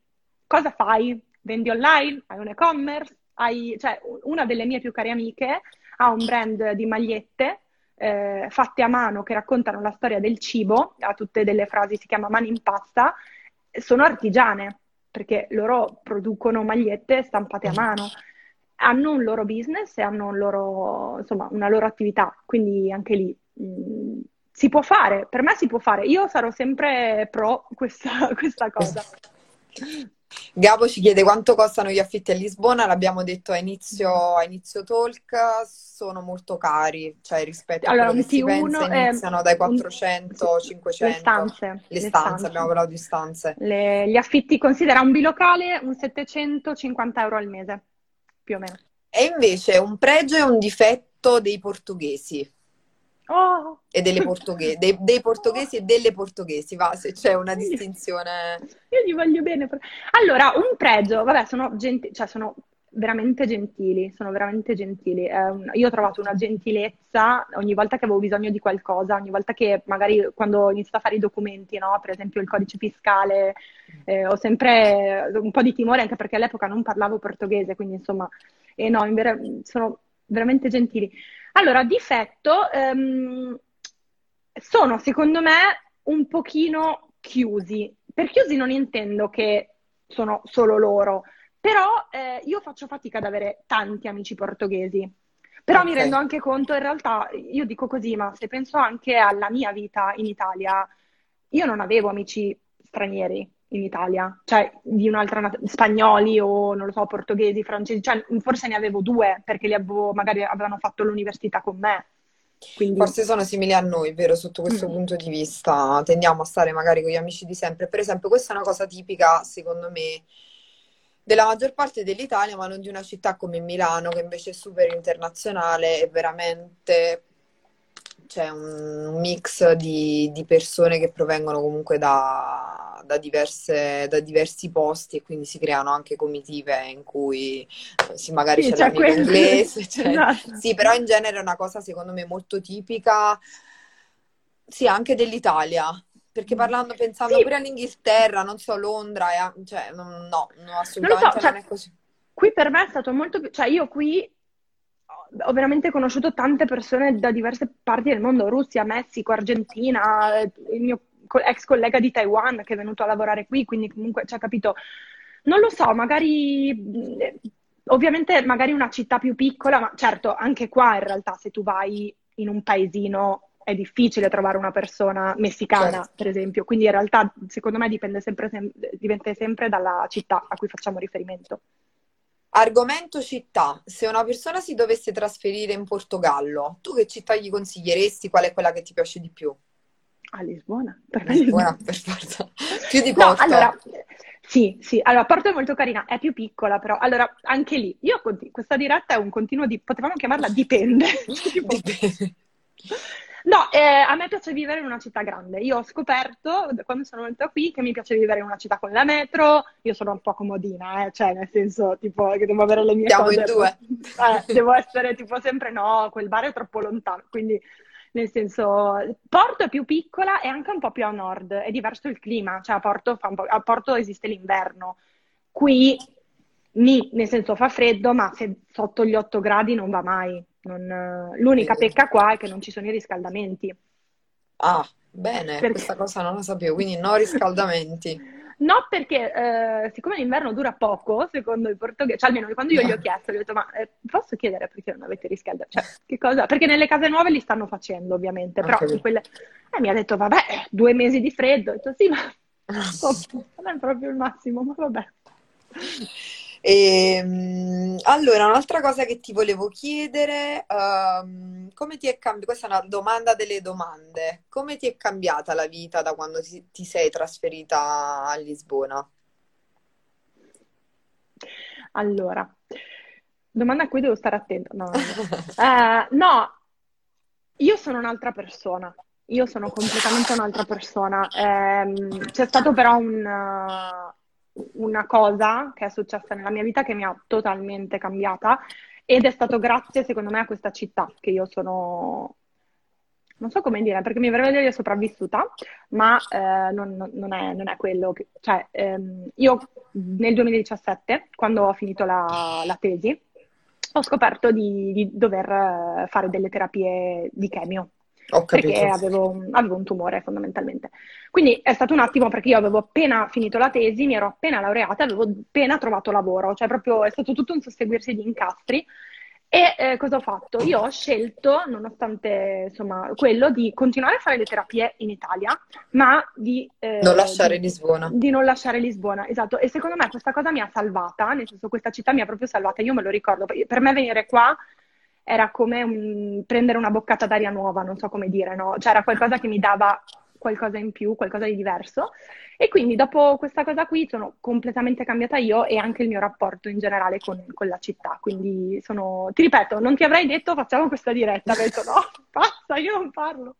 B: cosa fai? Vendi online? Hai un e-commerce? Hai, cioè, una delle mie più care amiche ha un brand di magliette eh, fatte a mano che raccontano la storia del cibo, ha tutte delle frasi, si chiama Mani in pasta, sono artigiane perché loro producono magliette stampate a mano, hanno un loro business e hanno un loro, insomma, una loro attività, quindi anche lì mh, mm, si può fare, per me si può fare, io sarò sempre pro questa, <laughs> questa cosa. <laughs>
A: Gabo ci chiede quanto costano gli affitti a Lisbona, l'abbiamo detto a inizio, a inizio talk, sono molto cari, cioè rispetto allora, a quello che pensa iniziano dai 400, un, 500.
B: Le stanze.
A: Le, le stanze, stanze, abbiamo parlato di stanze.
B: Le, gli affitti, considera un bilocale, un 750 euro al mese, più o meno.
A: E invece un pregio e un difetto dei portoghesi.
B: Oh.
A: E delle portoghesi, dei, dei, portoghesi e delle portoghesi, va, se c'è una distinzione.
B: Io gli voglio bene. Allora, un pregio, vabbè, sono, genti- cioè, sono veramente gentili, sono veramente gentili. Eh, io ho trovato una gentilezza ogni volta che avevo bisogno di qualcosa, ogni volta che magari quando ho iniziato a fare i documenti, no? per esempio il codice fiscale, eh, ho sempre un po' di timore anche perché all'epoca non parlavo portoghese, quindi insomma, e no, ver- sono veramente gentili. Allora, difetto, ehm, sono secondo me un pochino chiusi. Per chiusi non intendo che sono solo loro, però eh, io faccio fatica ad avere tanti amici portoghesi. Però okay. mi rendo anche conto, in realtà, io dico così, ma se penso anche alla mia vita in Italia, io non avevo amici stranieri in Italia, cioè di un'altra nat- spagnoli o non lo so, portoghesi, francesi, cioè forse ne avevo due perché li avevo, magari avevano fatto l'università con me.
A: Quindi... Forse sono simili a noi, vero? Sotto questo mm. punto di vista tendiamo a stare magari con gli amici di sempre. Per esempio, questa è una cosa tipica, secondo me, della maggior parte dell'Italia, ma non di una città come Milano, che invece è super internazionale e veramente c'è un mix di, di persone che provengono comunque da, da, diverse, da, diversi posti e quindi si creano anche comitive in cui eh, sì, magari sì, c'è, c'è l'amico inglese. <laughs> Cioè, esatto. Sì, però in genere è una cosa secondo me molto tipica, sì, anche dell'Italia. Perché parlando, pensando sì. pure all'Inghilterra, non so, Londra, e, cioè, no, no, assolutamente non, so, non
B: cioè,
A: è così.
B: Qui per me è stato molto più, cioè io qui ho veramente conosciuto tante persone da diverse parti del mondo, Russia, Messico, Argentina, il mio ex collega di Taiwan che è venuto a lavorare qui, quindi comunque, cioè, capito, non lo so, magari, ovviamente magari una città più piccola, ma certo, anche qua in realtà se tu vai in un paesino è difficile trovare una persona messicana, certo. per esempio, quindi in realtà secondo me dipende sempre, sem- dipende sempre dalla città a cui facciamo riferimento.
A: Argomento città. Se una persona si dovesse trasferire in Portogallo, tu che città gli consiglieresti? Qual è quella che ti piace di più?
B: A Lisbona. Per
A: Lisbona, per forza. <laughs> più di Porto.
B: No, allora, sì, sì. Allora, Porto è molto carina, è più piccola però. Allora, anche lì, io questa diretta è un continuo di... Potevamo chiamarla <laughs> dipende. <laughs> dipende. No, eh, a me piace vivere in una città grande. Io ho scoperto, quando sono venuta qui, che mi piace vivere in una città con la metro. Io sono un po' comodina, eh, cioè nel senso, tipo, che devo avere le mie
A: Siamo
B: cose.
A: in due. <laughs>
B: Eh, devo essere tipo sempre, no, quel bar è troppo lontano. Quindi, nel senso, Porto è più piccola e anche un po' più a nord. È diverso il clima, cioè a Porto, a Porto esiste l'inverno. Qui, ni, nel senso, fa freddo, ma se sotto gli 8 gradi non va mai. Non, l'unica pecca qua è che non ci sono i riscaldamenti.
A: Ah, bene, perché... questa cosa non la sapevo, quindi no riscaldamenti. <laughs>
B: No, perché eh, siccome l'inverno dura poco, secondo i portoghesi, cioè almeno quando io gli ho <laughs> chiesto, gli ho detto, ma eh, posso chiedere perché non avete riscaldamenti? Cioè, che cosa? Perché nelle case nuove li stanno facendo, ovviamente, però okay. quelle... eh, mi ha detto, vabbè, due mesi di freddo. Ho detto, sì, ma <laughs> non è proprio il massimo, ma vabbè.
A: E, ehm, allora, un'altra cosa che ti volevo chiedere, um, come ti è cambiata? Questa è una domanda delle domande. Come ti è cambiata la vita da quando ti, ti sei trasferita a Lisbona?
B: Allora, domanda a cui devo stare attenta. No, no, no. uh, <laughs> no, io sono un'altra persona. Io sono completamente un'altra persona. Um, c'è stato però un, uh, una cosa che è successa nella mia vita che mi ha totalmente cambiata ed è stato grazie, secondo me, a questa città che io sono, non so come dire, perché mi verrebbe dire sopravvissuta, ma eh, non, non, è, non, è, quello che, cioè, ehm, io nel 2017, quando ho finito la, la tesi, ho scoperto di, di dover fare delle terapie di chemio perché avevo, avevo, un tumore fondamentalmente. Quindi è stato un attimo perché io avevo appena finito la tesi, mi ero appena laureata, avevo appena trovato lavoro, cioè proprio è stato tutto un susseguirsi di incastri. E eh, cosa ho fatto? Io ho scelto, nonostante insomma quello, di continuare a fare le terapie in Italia, ma di
A: eh, non lasciare di, Lisbona.
B: Di non lasciare Lisbona, esatto. E secondo me questa cosa mi ha salvata, nel senso questa città mi ha proprio salvata. Io me lo ricordo, per me venire qua era come un, prendere una boccata d'aria nuova, non so come dire, no? Cioè era qualcosa che mi dava qualcosa in più, qualcosa di diverso. E quindi dopo questa cosa qui sono completamente cambiata io e anche il mio rapporto in generale con, con la città. Quindi sono, ti ripeto, non ti avrei detto facciamo questa diretta, ho detto no, <laughs> basta, io non parlo.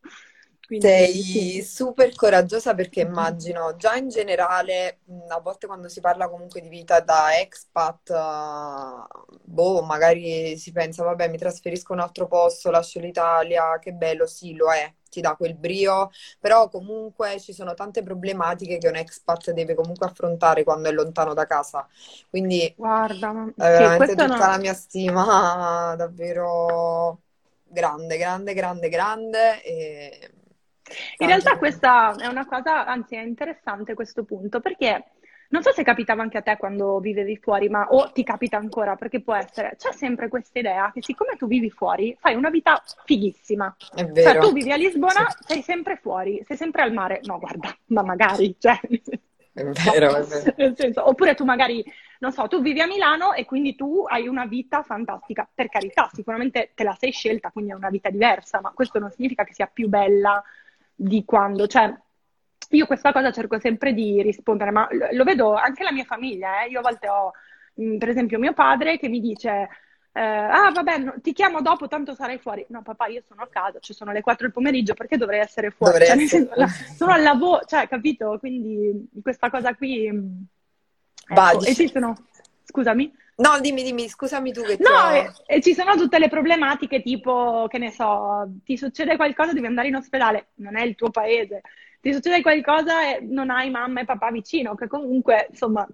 A: Quindi, Sei sì. super coraggiosa perché immagino già in generale, a volte quando si parla comunque di vita da expat, uh, boh, magari si pensa, vabbè, mi trasferisco in un altro posto, lascio l'Italia, che bello, sì, lo è, ti dà quel brio, però comunque ci sono tante problematiche che un expat deve comunque affrontare quando è lontano da casa. Quindi,
B: guarda,
A: sì, veramente tutta no. la mia stima davvero grande, grande, grande, grande. E
B: in realtà questa è una cosa, anzi è interessante questo punto, perché Non so se capitava anche a te quando vivevi fuori, ma o ti capita ancora, perché può essere, c'è sempre questa idea che siccome tu vivi fuori, fai una vita fighissima.
A: È
B: Cioè,
A: vero.
B: tu vivi a Lisbona,
A: Sì,
B: sei sempre fuori, sei sempre al mare. No, guarda, ma magari, cioè, <laughs>
A: è
B: no.
A: vero, è vero.
B: Nel senso, oppure tu magari, non so, tu vivi a Milano e quindi tu hai una vita fantastica. Per carità, sicuramente te la sei scelta, quindi è una vita diversa, ma questo non significa che sia più bella di quando, cioè, io questa cosa cerco sempre di rispondere, ma lo, vedo anche la mia famiglia, eh. Io a volte ho, mh, per esempio, mio padre che mi dice, eh, ah, vabbè, no- ti chiamo dopo, tanto sarai fuori. No, papà, io sono a casa, ci sono le 4 del pomeriggio, perché dovrei essere fuori?
A: Dovrei
B: Cioè,
A: essere...
B: la- sono al lavoro, cioè, capito? Quindi questa cosa qui, ecco, esistono, scusami?
A: No, dimmi, dimmi, scusami tu che
B: No, e, e ci sono tutte le problematiche, tipo, che ne so, ti succede qualcosa, devi andare in ospedale, non è il tuo paese. Ti succede qualcosa e non hai mamma e papà vicino, che comunque, insomma,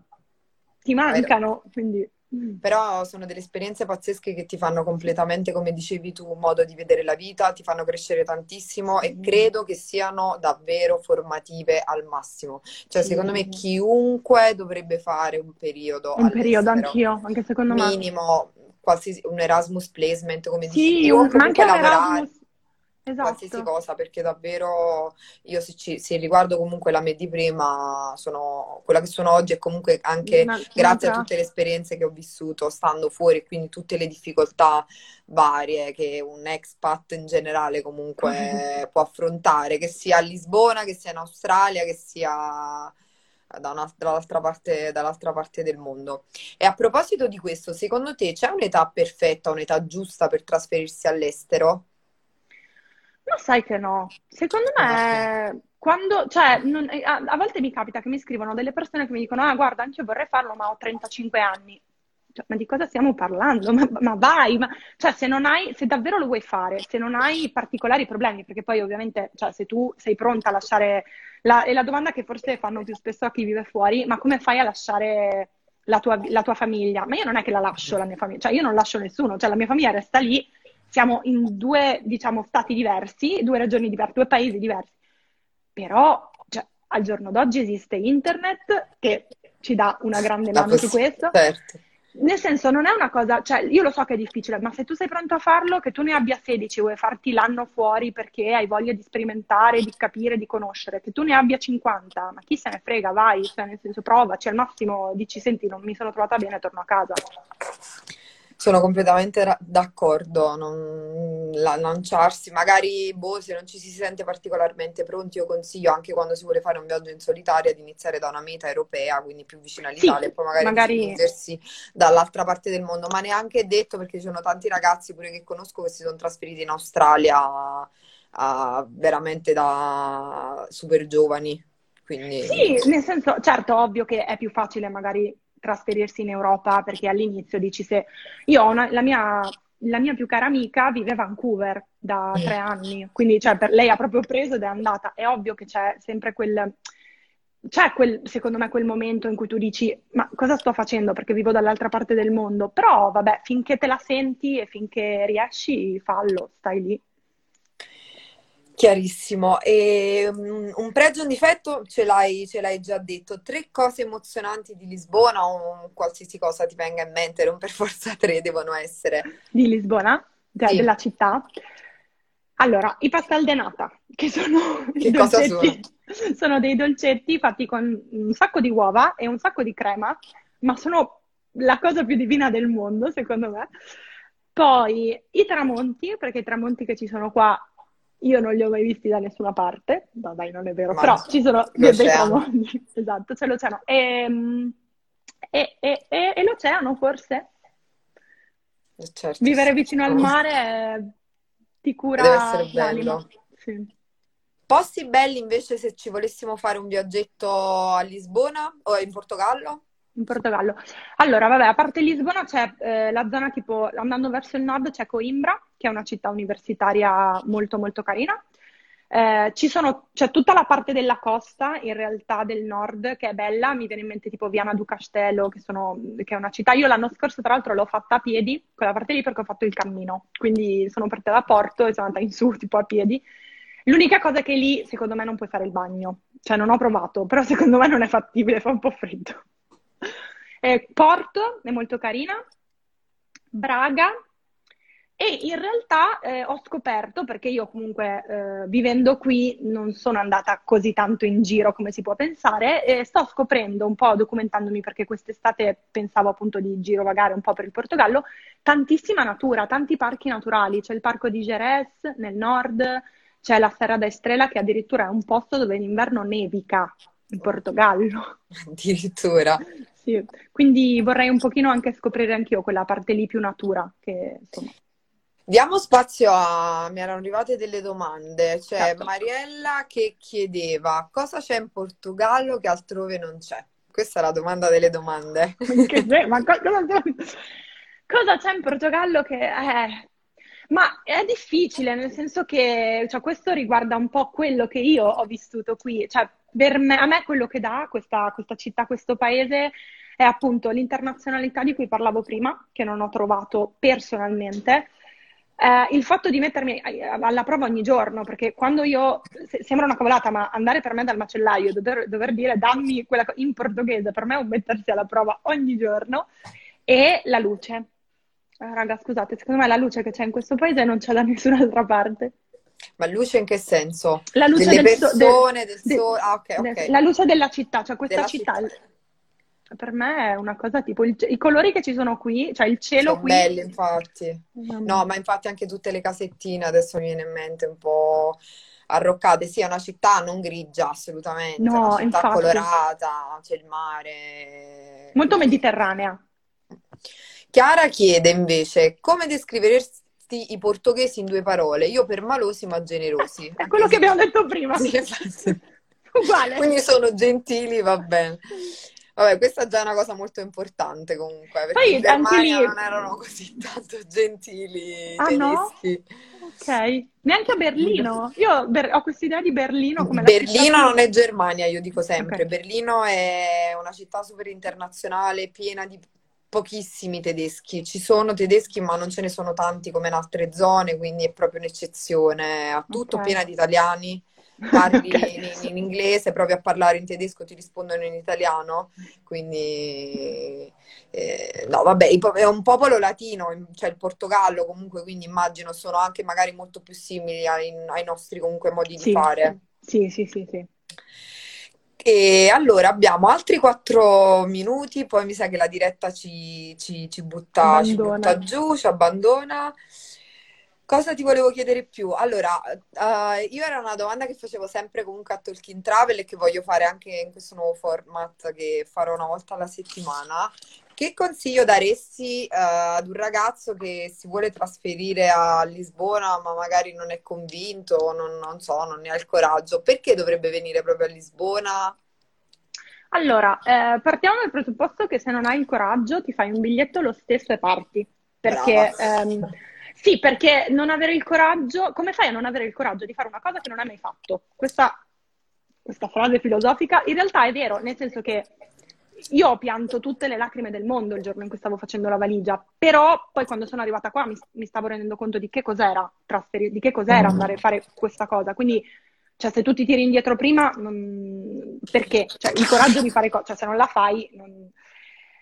B: ti mancano, quindi... mm.
A: Però sono delle esperienze pazzesche che ti fanno completamente, come dicevi tu, un modo di vedere la vita, ti fanno crescere tantissimo e
B: Sì,
A: credo che siano davvero formative al massimo. Cioè, secondo me chiunque dovrebbe fare un periodo
B: Un periodo, anch'io, anche secondo me.
A: minimo, qualsiasi, un Erasmus placement, come dici
B: Sì, un- ma anche
A: lavorare.
B: Erasmus,
A: qualsiasi
B: esatto.
A: cosa, perché davvero io se, ci, se riguardo comunque la me di prima, sono quella che sono oggi e comunque anche
B: Una-
A: grazie a tutte le esperienze che ho vissuto stando fuori, quindi tutte le difficoltà varie che un expat in generale comunque <laughs> può affrontare, che sia a Lisbona, che sia in Australia, che sia da una- dall'altra parte, dall'altra parte del mondo. E a proposito di questo, secondo te c'è un'età perfetta, un'età giusta per trasferirsi all'estero?
B: Ma sai che no, secondo me quando, cioè, non- a, a volte mi capita che mi scrivono delle persone che mi dicono, ah, guarda, anche io vorrei farlo, ma ho 35 anni. Cioè, ma di cosa stiamo parlando? Ma, ma vai, ma, cioè, se non hai, se davvero lo vuoi fare, se non hai particolari problemi, perché poi ovviamente, cioè, se tu sei pronta a lasciare, la, è la domanda che forse fanno più spesso a chi vive fuori, ma come fai a lasciare la tua, la tua famiglia? Ma io non è che la lascio la mia famiglia, cioè io non lascio nessuno, cioè la mia famiglia resta lì siamo in due, diciamo, stati diversi, due regioni diverse, due paesi diversi. Però, cioè, al giorno d'oggi esiste internet che ci dà una grande mano su questo.
A: certo.
B: Nel senso, non è una cosa, cioè, io lo so che è difficile, ma se tu sei pronto a farlo, che tu ne abbia 16, vuoi farti l'anno fuori perché hai voglia di sperimentare, di capire, di conoscere, che tu ne abbia 50, ma chi se ne frega, vai, cioè, nel senso, provaci, al massimo dici, senti, non mi sono trovata bene, torno a casa.
A: Sono completamente ra- d'accordo, non la- lanciarsi, magari boh, se non ci si sente particolarmente pronti, io consiglio anche quando si vuole fare un viaggio in solitaria di iniziare da una meta europea, quindi più vicina
B: Sì,
A: all'Italia, e poi magari
B: magari
A: spingersi dall'altra parte del mondo, ma neanche detto perché ci sono tanti ragazzi pure che conosco che si sono trasferiti in Australia a- veramente da super giovani, quindi
B: Sì, nel senso, certo, ovvio che è più facile magari trasferirsi in Europa perché all'inizio dici se... Io ho una- la mia, la mia più cara amica vive a Vancouver da tre anni, quindi cioè, per, lei ha proprio preso ed è andata. È ovvio che c'è sempre quel... C'è quel, secondo me, quel momento in cui tu dici, ma cosa sto facendo? Perché vivo dall'altra parte del mondo. Però, vabbè, finché te la senti e finché riesci, fallo, stai lì.
A: Chiarissimo. E um, un pregio e un difetto ce l'hai ce l'hai già detto. Tre cose emozionanti di Lisbona o qualsiasi cosa ti venga in mente, non per forza tre devono essere.
B: di Lisbona, cioè
A: Sì.
B: della città. Allora, i pastel de nata, che sono
A: Che cosa
B: dolcetti, sono dei dolcetti fatti con un sacco di uova e un sacco di crema, ma sono la cosa più divina del mondo, secondo me. Poi i tramonti, perché i tramonti che ci sono qua io non li ho mai visti da nessuna parte. No, dai, non è vero,
A: Ma
B: però ci sono dei tramonti. <laughs> Esatto, c'è l'oceano. E, e- e- e- e l'oceano, forse?
A: Eh, Certo,
B: Vivere
A: sì.
B: vicino al mare eh, ti cura
A: Deve essere bello.
B: Sì.
A: Posti belli invece se ci volessimo fare un viaggetto a Lisbona o in Portogallo?
B: In Portogallo. Allora, vabbè, a parte Lisbona c'è eh, la zona tipo, andando verso il nord c'è Coimbra, che è una città universitaria molto molto carina. Eh, ci sono, c'è tutta la parte della costa, in realtà del nord, che è bella, mi viene in mente tipo Viana do Castelo, che, sono- che è una città. Io l'anno scorso, tra l'altro, l'ho fatta a piedi, quella parte lì perché ho fatto il cammino, quindi sono partita da Porto e sono andata in su <laughs> tipo a piedi. L'unica cosa è che lì, secondo me, non puoi fare il bagno. cioè non ho provato, però secondo me non è fattibile, fa un po' freddo. Eh, Porto è molto carina, Braga e in realtà eh, ho scoperto, perché io comunque eh, vivendo qui non sono andata così tanto in giro come si può pensare, e sto scoprendo un po', documentandomi perché quest'estate pensavo appunto di girovagare un po' per il Portogallo, tantissima natura, tanti parchi naturali, c'è il parco di Jerez nel nord, c'è la Serra da Estrela che addirittura è un posto dove in inverno nevica in Portogallo. <laughs>
A: Addirittura.
B: Sì, quindi vorrei un pochino anche scoprire anch'io quella parte lì più natura che insomma
A: Diamo spazio a... mi erano arrivate delle domande. C'è
B: certo.
A: Mariella che chiedeva cosa c'è in Portogallo che altrove non c'è. Questa è la domanda delle domande. <laughs>
B: Ma co- cosa, cosa c'è in Portogallo che... Eh, ma è difficile, nel senso che cioè, questo riguarda un po' quello che io ho vissuto qui. Cioè, per me, a me quello che dà questa, questa città, questo paese, è appunto l'internazionalità di cui parlavo prima, che non ho trovato personalmente eh, il fatto di mettermi alla prova ogni giorno, perché quando io, sembra una cavolata, ma andare per me dal macellaio, dover, dover dire dammi quella cosa in portoghese, per me è un mettersi alla prova ogni giorno, e la luce. Eh, raga, scusate, secondo me la luce che c'è in questo paese non c'è da nessun'altra parte.
A: Ma luce in che senso?
B: La luce
A: Delle
B: del
A: persone, del,
B: del
A: sole. Ah, ok, ok.
B: La luce della città, cioè questa città,
A: città.
B: Per me è una cosa tipo il- i colori che ci sono qui, cioè il cielo
A: Sono
B: qui.
A: belle, infatti. No, ma infatti anche tutte le casettine adesso mi viene in mente un po' arroccate. Sì, è una città non grigia, assolutamente, è una
B: No,
A: città
B: infatti,
A: colorata, c'è il mare,
B: molto mediterranea.
A: Chiara chiede invece come descriveresti i portoghesi in due parole? Io permalosi ma generosi. <laughs>
B: È quello che abbiamo detto prima.
A: Sì, infatti.
B: Uguale.
A: Quindi sono gentili, va bene. Vabbè, questa è già una cosa molto importante comunque, perché in
B: Poi anche
A: Germania
B: lì...
A: non erano così tanto gentili
B: Ah no?
A: tedeschi.
B: Ok. Neanche a Berlino. Io ber- ho questa idea di Berlino come la città
A: Berlino
B: più...
A: non è Germania, io dico sempre.
B: Ok.
A: Berlino è una città super internazionale, piena di pochissimi tedeschi. Ci sono tedeschi, ma non ce ne sono tanti come in altre zone, quindi è proprio un'eccezione. A tutto
B: Ok.
A: piena di italiani. Parli <laughs>
B: Ok.
A: in, in inglese, provi a parlare in tedesco, ti rispondono in italiano. Quindi, eh, no, vabbè, è un popolo latino, cioè il Portogallo comunque, quindi immagino sono anche magari molto più simili ai, ai nostri comunque modi di
B: Sì,
A: fare.
B: sì, sì, sì, sì.
A: E allora abbiamo altri quattro minuti, poi mi sa che la diretta ci, ci- ci butta, ci butta giù, ci abbandona. Cosa ti volevo chiedere più? Allora, eh, io era una domanda che facevo sempre comunque a Talking Travel e che voglio fare anche in questo nuovo format che farò una volta alla settimana. Che consiglio daresti, eh, ad un ragazzo che si vuole trasferire a Lisbona, ma magari non è convinto, non, non so, non ne ha il coraggio? Perché dovrebbe venire proprio a Lisbona?
B: Allora, eh, partiamo dal presupposto che se non hai il coraggio ti fai un biglietto lo stesso e parti. Perché, ehm, sì, perché non avere il coraggio, come fai a non avere il coraggio di fare una cosa che non hai mai fatto? Questa, questa frase filosofica in realtà è vero, nel senso che io ho pianto tutte le lacrime del mondo il giorno in cui stavo facendo la valigia, però poi quando sono arrivata qua mi, mi stavo rendendo conto di che cos'era trasferire, di che cos'era andare a fare questa cosa. Quindi, cioè, se tu ti tiri indietro prima, non- perché? Cioè, il coraggio di fare cose, cioè, se non la fai, non-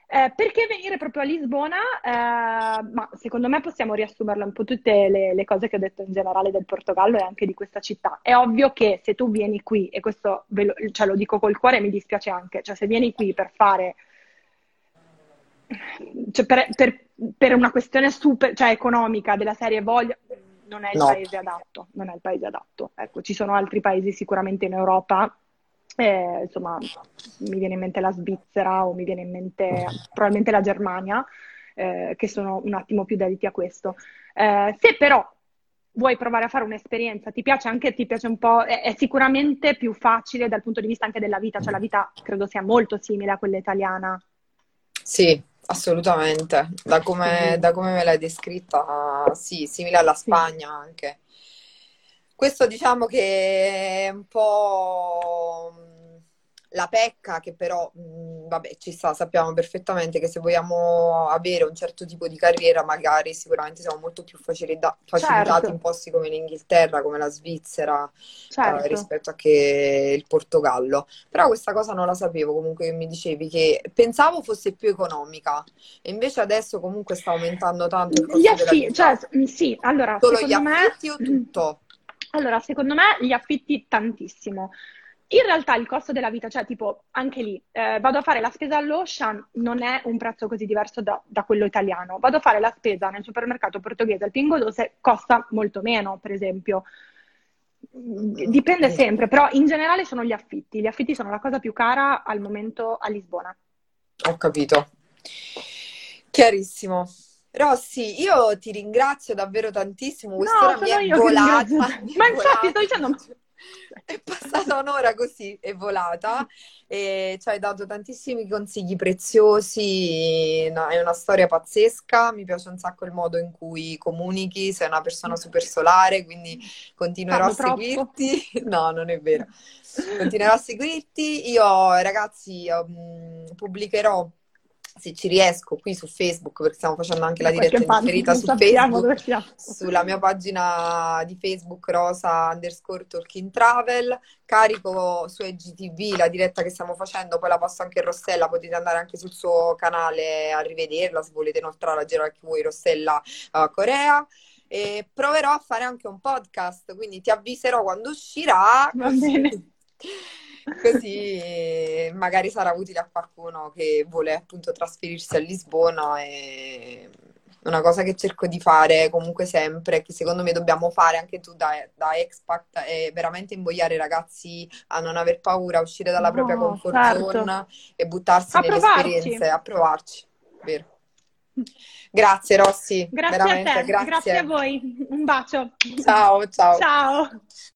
B: Eh, perché venire proprio a Lisbona? Eh, ma secondo me possiamo riassumerla un po' tutte le, le cose che ho detto in generale del Portogallo e anche di questa città. È ovvio che se tu vieni qui, e questo ve lo, cioè, lo dico col cuore e mi dispiace anche, cioè se vieni qui per fare, cioè per, per- per una questione super, cioè economica della serie voglio, non è il
A: No.
B: paese adatto, non è il paese adatto. Ecco, ci sono altri paesi sicuramente in Europa eh, insomma, mi viene in mente la Svizzera o mi viene in mente probabilmente la Germania, eh, che sono un attimo più dediti a questo. Eh, se però vuoi provare a fare un'esperienza, ti piace anche, ti piace un po', è, è sicuramente più facile dal punto di vista anche della vita, cioè la vita credo sia molto simile a quella italiana.
A: Sì, assolutamente. Da come,
B: Quindi,
A: da come me l'hai descritta, sì, simile alla
B: sì.
A: Spagna anche. Questo diciamo che è un po' la pecca che però, mh, vabbè, ci sta, sappiamo perfettamente che se vogliamo avere un certo tipo di carriera, magari sicuramente siamo molto più facilita- facilitati
B: Certo,
A: in posti come l'Inghilterra, come la Svizzera, eh,
B: certo.
A: rispetto a che il Portogallo. Però questa cosa non la sapevo, comunque che mi dicevi che pensavo fosse più economica, e invece adesso comunque sta aumentando tanto il
B: Gli
A: costo della
B: affitti, cioè, s- sì, allora,
A: Solo gli
B: secondo me,
A: affitti o tutto? <clears throat>
B: allora, secondo me gli affitti tantissimo. In realtà il costo della vita, cioè tipo anche lì, eh, vado a fare la spesa all'Ocean, non è un prezzo così diverso da, da quello italiano. Vado a fare la spesa nel supermercato portoghese al Pingo Doce, costa molto meno, per esempio. Dipende sempre, però in generale sono gli affitti. Gli affitti sono la cosa più cara al momento a Lisbona.
A: Ho capito. Chiarissimo. Rossi, io ti ringrazio davvero tantissimo.
B: No,
A: Quest'ora mi è volata,
B: Ma infatti sto dicendo...
A: È passata un'ora così, è volata e ci hai dato tantissimi consigli preziosi. no, è una storia pazzesca. Mi piace un sacco il modo in cui comunichi. Sei una persona super solare, quindi continuerò a
B: Parlo troppo.
A: seguirti. <laughs> No, non è vero. Continuerò a seguirti. Io, ragazzi, um, pubblicherò se ci riesco qui su Facebook, perché stiamo facendo anche la diretta
B: non
A: su Facebook, sulla mia pagina di Facebook rosa underscore talking travel. Carico su IGTV la diretta che stiamo facendo, poi la posto anche in Rossella, potete andare anche sul suo canale a rivederla se volete inoltrare a girare anche voi Rossella eh, Corea. E proverò a fare anche un podcast, quindi ti avviserò quando uscirà,
B: Va bene. <laughs>
A: così magari sarà utile a qualcuno che vuole appunto trasferirsi a Lisbona. E una cosa che cerco di fare comunque sempre, che secondo me dobbiamo fare anche tu da, da expat, è veramente invogliare i ragazzi a non aver paura, a uscire dalla propria
B: No,
A: comfort
B: certo.
A: zone e buttarsi
B: A
A: nelle
B: provarci.
A: esperienze, a provarci. Vero. Grazie Rossi,
B: Grazie a
A: veramente
B: te, grazie a
A: grazie.
B: voi. Un bacio.
A: Ciao, ciao.
B: Ciao.